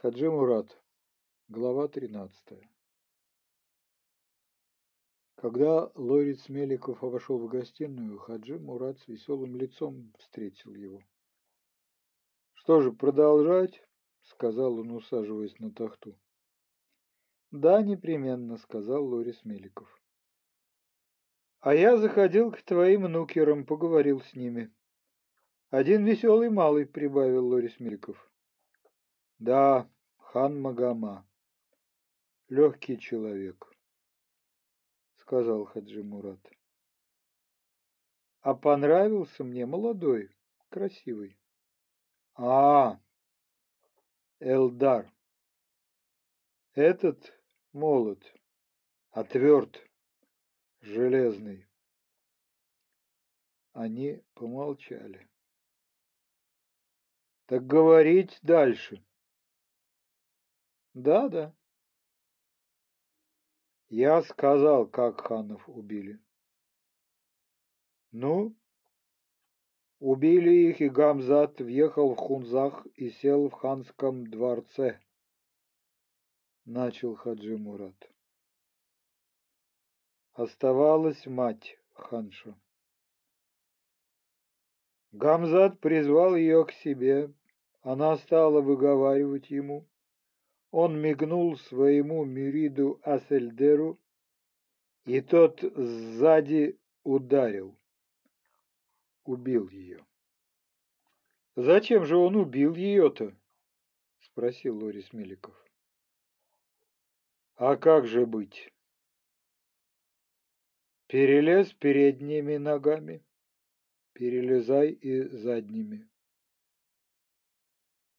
Хаджи Мурат. Глава 13. Когда Лорец Меликов вошел в гостиную, Хаджи Мурат с веселым лицом встретил его. «Что же, продолжать?» — сказал он, усаживаясь на тахту. «Да, непременно», — сказал Лорис Меликов. «А я заходил к твоим нукерам, поговорил с ними. Один веселый малый», — прибавил Лорис Меликов. Да, хан Магома. Легкий человек, сказал Хаджи Мурат. А понравился мне молодой, красивый. А, Элдар. Этот молод, а тверд, железный. Они помолчали. Так говорить дальше. Да, да. Я сказал, как ханов убили. Ну, убили их, и Гамзат въехал в Хунзах и сел в ханском дворце. Начал Хаджи Мурат. Оставалась мать ханша. Гамзат призвал ее к себе. Она стала выговаривать ему, он мигнул своему Мюриду Асельдеру, и тот сзади ударил, убил ее. «Зачем же он убил ее-то?» — спросил Лорис Меликов. «А как же быть?» «Перелез передними ногами, перелезай и задними.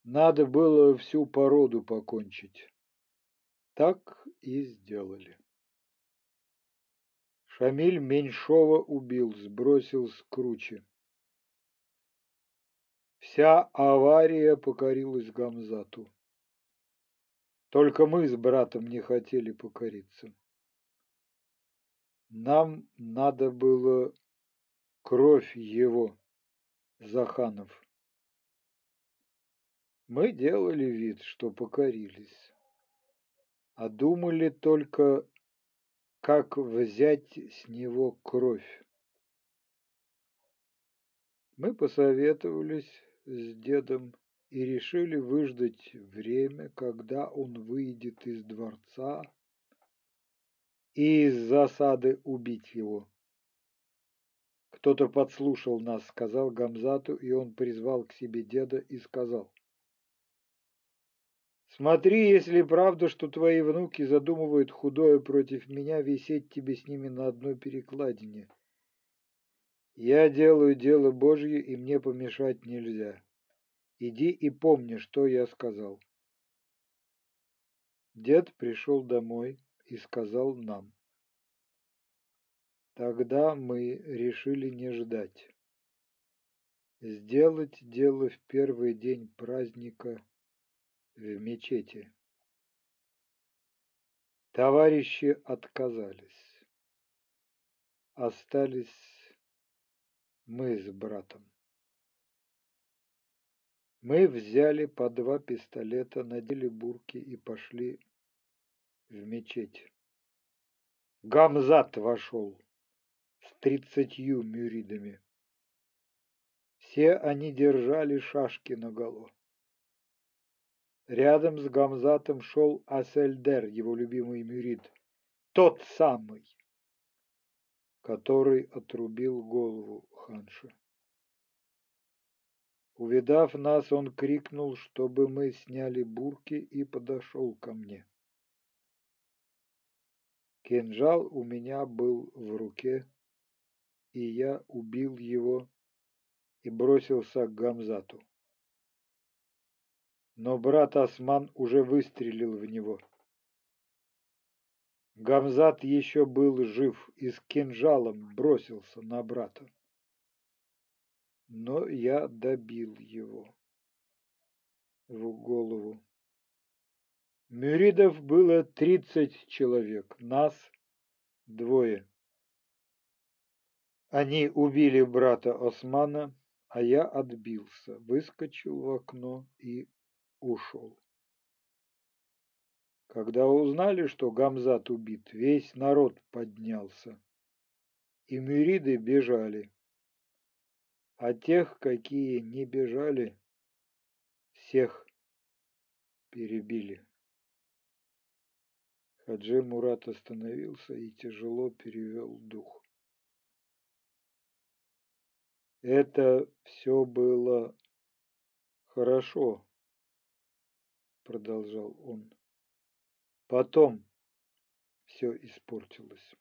Надо было всю породу покончить. Так и сделали. Шамиль Меньшова убил, сбросил с кручи. Вся авария покорилась Гамзату. Только мы с братом не хотели покориться. Нам надо было кровь его, Заханов. Мы делали вид, что покорились, а думали только, как взять с него кровь. Мы посоветовались с дедом и решили выждать время, когда он выйдет из дворца и из засады убить его. Кто-то подслушал нас, сказал Гамзату, и он призвал к себе деда и сказал, Смотри, если правда, что твои внуки задумывают худое против меня, висеть тебе с ними на одной перекладине. Я делаю дело Божье, и мне помешать нельзя. Иди и помни, что я сказал. Дед пришел домой и сказал нам. Тогда мы решили не ждать. Сделать дело в первый день праздника в мечети. Товарищи отказались. Остались мы с братом. Мы взяли по два пистолета, надели бурки и пошли в мечеть. Гамзат вошел с тридцатью мюридами. Все они держали шашки наголо. Рядом с Гамзатом шел Асельдер, его любимый мюрид, тот самый, который отрубил голову ханша. Увидав нас, он крикнул, чтобы мы сняли бурки и подошел ко мне. Кинжал у меня был в руке, и я убил его и бросился к Гамзату но брат Осман уже выстрелил в него. Гамзат еще был жив и с кинжалом бросился на брата. Но я добил его в голову. Мюридов было тридцать человек, нас двое. Они убили брата Османа, а я отбился, выскочил в окно и ушел. Когда узнали, что Гамзат убит, весь народ поднялся, и мюриды бежали. А тех, какие не бежали, всех перебили. Хаджи Мурат остановился и тяжело перевел дух. Это все было хорошо, продолжал он. Потом все испортилось.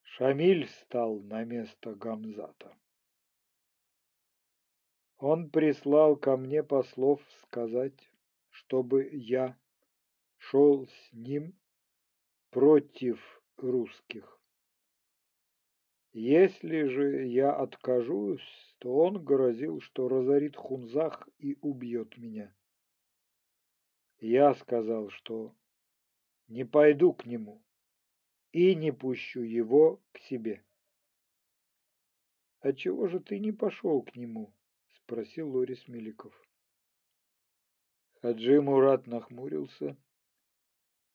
Шамиль стал на место Гамзата. Он прислал ко мне послов сказать, чтобы я шел с ним против русских. Если же я откажусь, то он грозил, что разорит Хунзах и убьет меня. Я сказал, что не пойду к нему и не пущу его к себе. «Отчего же ты не пошел к нему?» — спросил Лорис Меликов. Хаджи Мурат нахмурился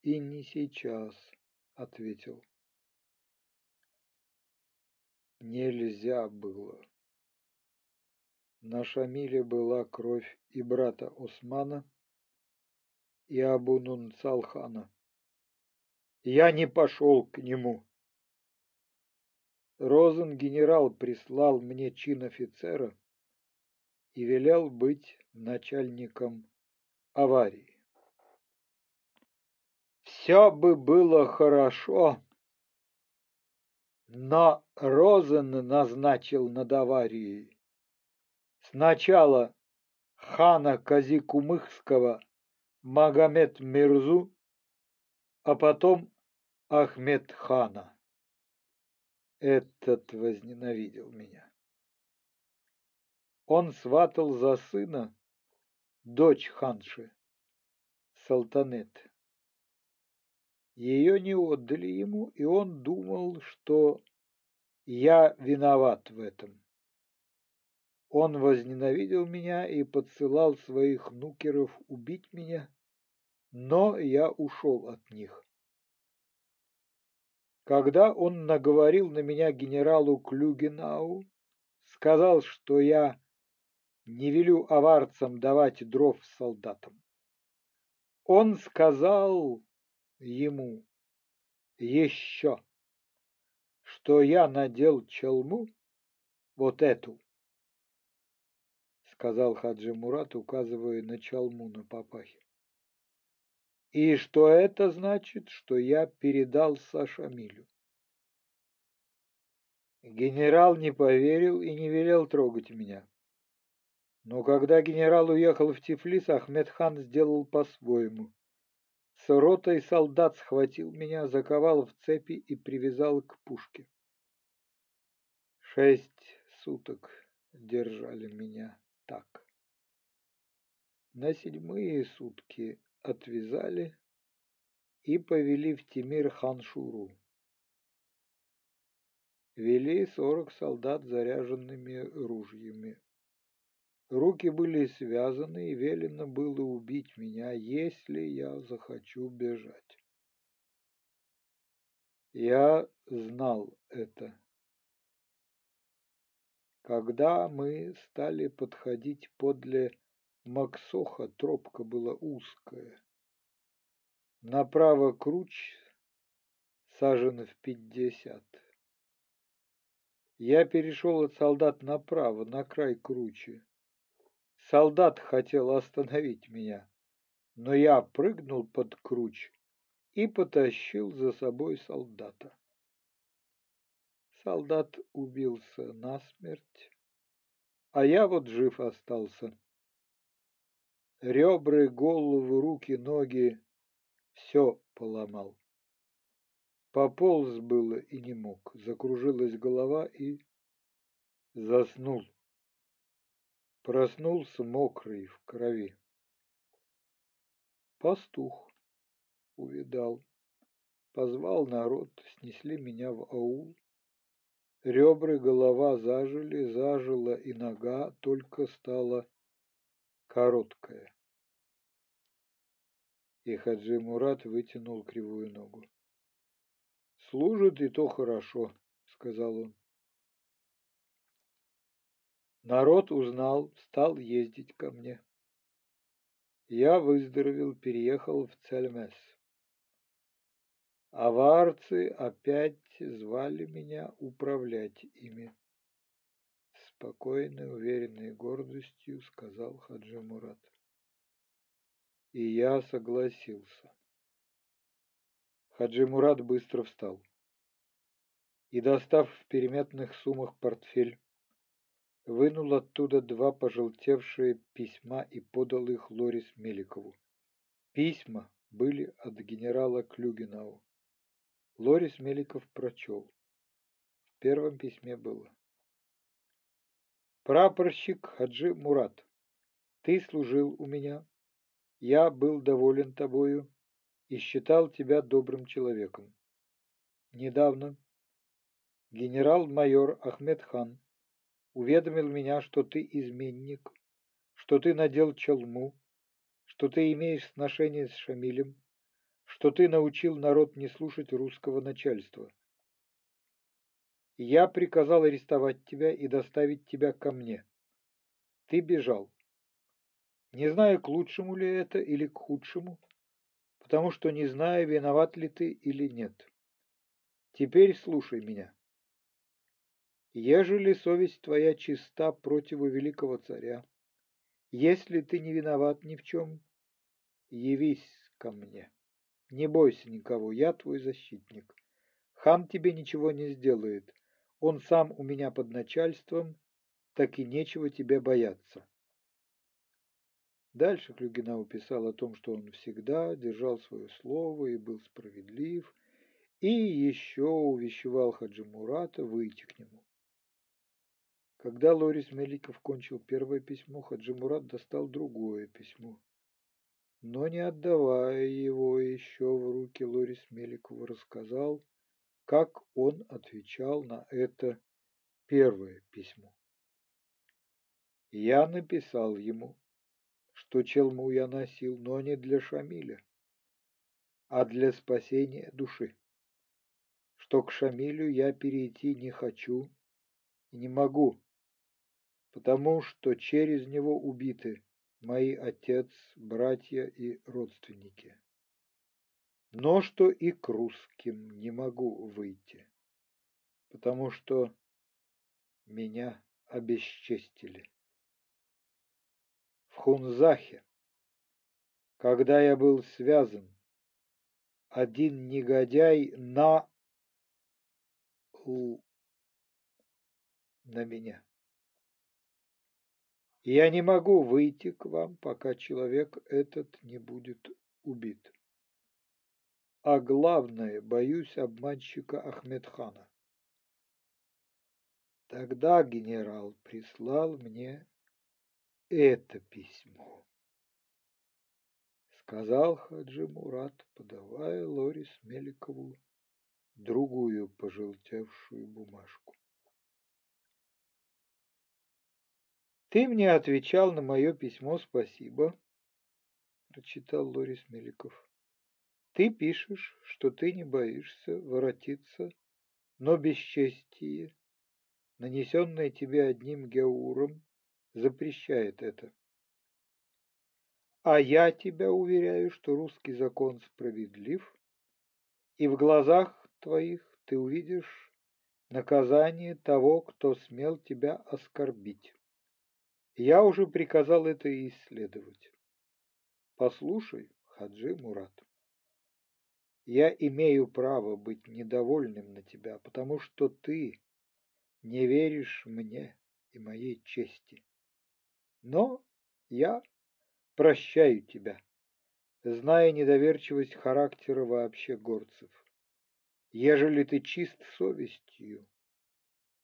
и не сейчас ответил. Нельзя было. На Шамиле была кровь и брата Османа, и Абу Нунцалхана. Я не пошел к нему. Розен генерал прислал мне чин офицера, и велел быть начальником аварии. Все бы было хорошо, но Розен назначил над аварией сначала хана Казикумыхского Магомед Мирзу, а потом Ахмед хана. Этот возненавидел меня. Он сватал за сына дочь ханши, Салтанет. Ее не отдали ему, и он думал, что я виноват в этом. Он возненавидел меня и подсылал своих нукеров убить меня, но я ушел от них. Когда он наговорил на меня генералу Клюгенау, сказал, что я не велю аварцам давать дров солдатам. Он сказал ему еще, что я надел челму, вот эту, сказал Хаджи Мурат, указывая на чалму на папахе. И что это значит, что я передал Сашамилю. Генерал не поверил и не велел трогать меня. Но когда генерал уехал в Тифлис, Ахмед хан сделал по-своему. С ротой солдат схватил меня, заковал в цепи и привязал к пушке. Шесть суток держали меня так. На седьмые сутки отвязали и повели в Тимир-хан-Шуру. Вели сорок солдат заряженными ружьями. Руки были связаны, и велено было убить меня, если я захочу бежать. Я знал это. Когда мы стали подходить подле Максоха, тропка была узкая. Направо круч, сажен в пятьдесят. Я перешел от солдат направо, на край кручи. Солдат хотел остановить меня, но я прыгнул под круч и потащил за собой солдата. Солдат убился насмерть, а я вот жив остался. Ребры, голову, руки, ноги — все поломал. Пополз было и не мог, закружилась голова и заснул. Проснулся мокрый в крови. Пастух увидал. Позвал народ, снесли меня в аул. Ребры, голова зажили, зажила и нога, только стала короткая. И Хаджи Мурат вытянул кривую ногу. «Служит и то хорошо», — сказал он. Народ узнал, стал ездить ко мне. Я выздоровел, переехал в Цельмес. Аварцы опять звали меня управлять ими. Спокойной, уверенной гордостью сказал Хаджи Мурат. И я согласился. Хаджи Мурат быстро встал и, достав в переметных суммах портфель, вынул оттуда два пожелтевшие письма и подал их Лорис Меликову. Письма были от генерала Клюгенау. Лорис Меликов прочел. В первом письме было. «Прапорщик Хаджи Мурат, ты служил у меня. Я был доволен тобою и считал тебя добрым человеком. Недавно генерал-майор Ахмед хан уведомил меня, что ты изменник, что ты надел челму, что ты имеешь сношение с Шамилем, что ты научил народ не слушать русского начальства. Я приказал арестовать тебя и доставить тебя ко мне. Ты бежал. Не знаю, к лучшему ли это или к худшему, потому что не знаю, виноват ли ты или нет. Теперь слушай меня. Ежели совесть твоя чиста противу великого царя, если ты не виноват ни в чем, явись ко мне. Не бойся никого, я твой защитник. Хан тебе ничего не сделает. Он сам у меня под начальством, так и нечего тебе бояться. Дальше Клюгина уписал о том, что он всегда держал свое слово и был справедлив, и еще увещевал Хаджи Мурата выйти к нему. Когда Лорис Меликов кончил первое письмо, Хаджи Мурат достал другое письмо. Но не отдавая его еще в руки Лорис Меликову, рассказал, как он отвечал на это первое письмо. Я написал ему, что челму я носил, но не для Шамиля, а для спасения души, что к Шамилю я перейти не хочу и не могу, потому что через него убиты мои отец, братья и родственники. Но что и к русским не могу выйти, потому что меня обесчестили. В Хунзахе, когда я был связан, один негодяй на на меня. Я не могу выйти к вам, пока человек этот не будет убит. А главное, боюсь обманщика Ахмедхана. Тогда генерал прислал мне это письмо. Сказал Хаджи Мурат, подавая Лорис Меликову другую пожелтевшую бумажку. Ты мне отвечал на мое письмо «Спасибо», — прочитал Лорис Меликов. Ты пишешь, что ты не боишься воротиться, но бесчестие, нанесенное тебе одним геуром, запрещает это. А я тебя уверяю, что русский закон справедлив, и в глазах твоих ты увидишь наказание того, кто смел тебя оскорбить. Я уже приказал это исследовать. Послушай, Хаджи Мурат, я имею право быть недовольным на тебя, потому что ты не веришь мне и моей чести. Но я прощаю тебя, зная недоверчивость характера вообще горцев. Ежели ты чист совестью,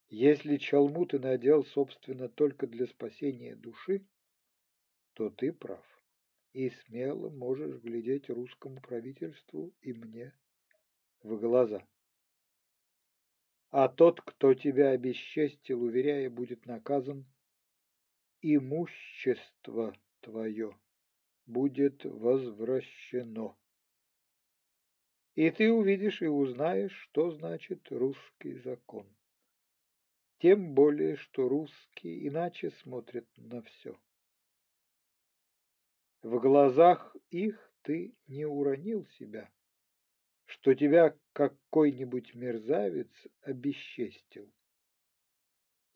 если чалму ты надел, собственно, только для спасения души, то ты прав и смело можешь глядеть русскому правительству и мне в глаза. А тот, кто тебя обесчестил, уверяя, будет наказан, имущество твое будет возвращено. И ты увидишь и узнаешь, что значит русский закон. Тем более, что русские иначе смотрят на все. В глазах их ты не уронил себя, что тебя какой-нибудь мерзавец обесчестил.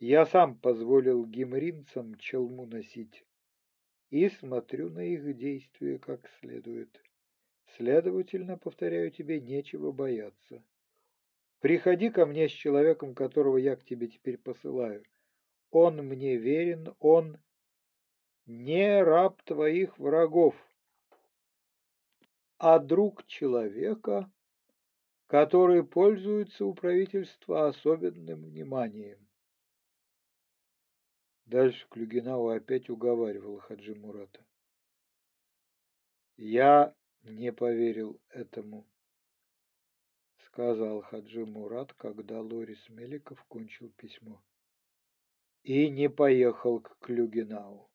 Я сам позволил гимринцам челму носить и смотрю на их действия как следует. Следовательно, повторяю тебе, нечего бояться. Приходи ко мне с человеком, которого я к тебе теперь посылаю. Он мне верен, он не раб твоих врагов, а друг человека, который пользуется у правительства особенным вниманием. Дальше Клюгинау опять уговаривал Хаджи Мурата. «Я не поверил этому», — сказал Хаджи Мурат, когда Лорис Меликов кончил письмо. И не поехал к Клюгинау.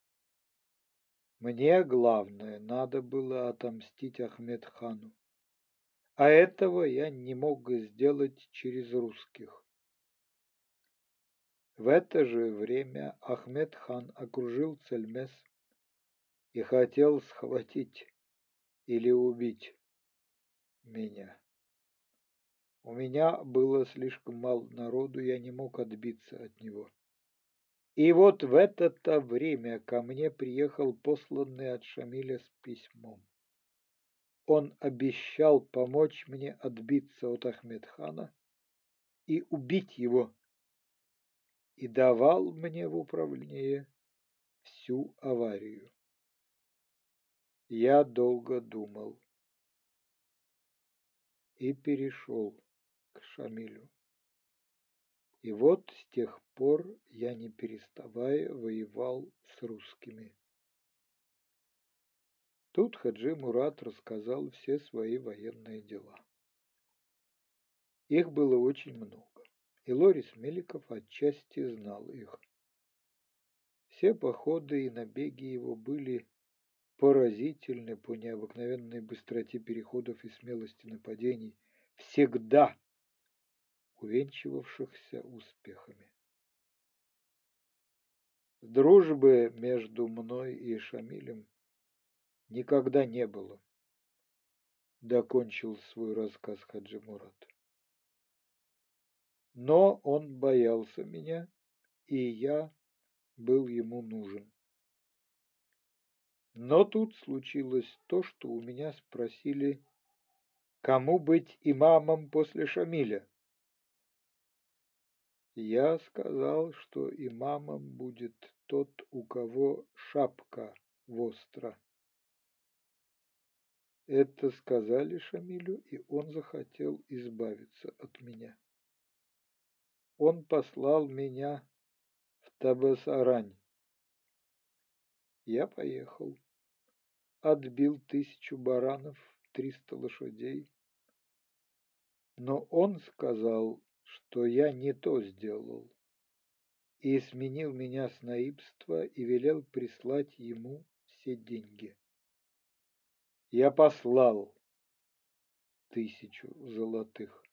Мне, главное, надо было отомстить Ахмед хану. А этого я не мог сделать через русских. В это же время Ахмед хан окружил Цельмес и хотел схватить или убить меня. У меня было слишком мало народу, я не мог отбиться от него. И вот в это-то время ко мне приехал посланный от Шамиля с письмом. Он обещал помочь мне отбиться от Ахмедхана и убить его и давал мне в управление всю аварию. Я долго думал и перешел к Шамилю. И вот с тех пор я, не переставая, воевал с русскими. Тут Хаджи Мурат рассказал все свои военные дела. Их было очень много и Лорис Меликов отчасти знал их. Все походы и набеги его были поразительны по необыкновенной быстроте переходов и смелости нападений, всегда увенчивавшихся успехами. Дружбы между мной и Шамилем никогда не было, докончил свой рассказ Хаджи Мурат. Но он боялся меня, и я был ему нужен. Но тут случилось то, что у меня спросили, кому быть имамом после Шамиля. Я сказал, что имамом будет тот, у кого шапка востра. Это сказали Шамилю, и он захотел избавиться от меня он послал меня в Табасарань. Я поехал, отбил тысячу баранов, триста лошадей, но он сказал, что я не то сделал, и сменил меня с наибства и велел прислать ему все деньги. Я послал тысячу золотых.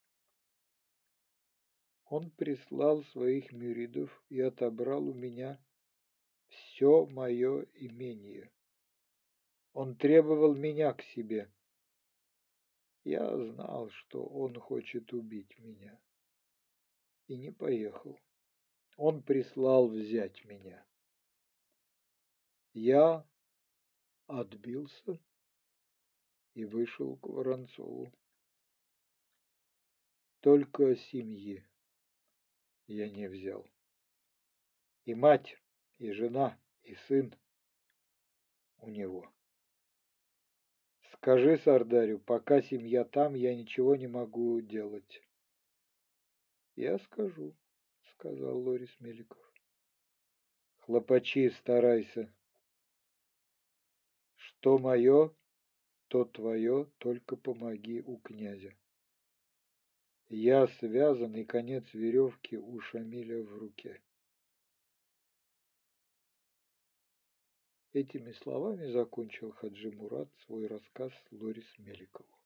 Он прислал своих мюридов и отобрал у меня все мое имение. Он требовал меня к себе. Я знал, что он хочет убить меня. И не поехал. Он прислал взять меня. Я отбился и вышел к Воронцову. Только семьи я не взял. И мать, и жена, и сын у него. Скажи Сардарю, пока семья там, я ничего не могу делать. Я скажу, сказал Лорис Меликов. Хлопачи, старайся. Что мое, то твое, только помоги у князя. Я связан, и конец веревки у Шамиля в руке. Этими словами закончил Хаджи Мурат свой рассказ Лорис Меликову.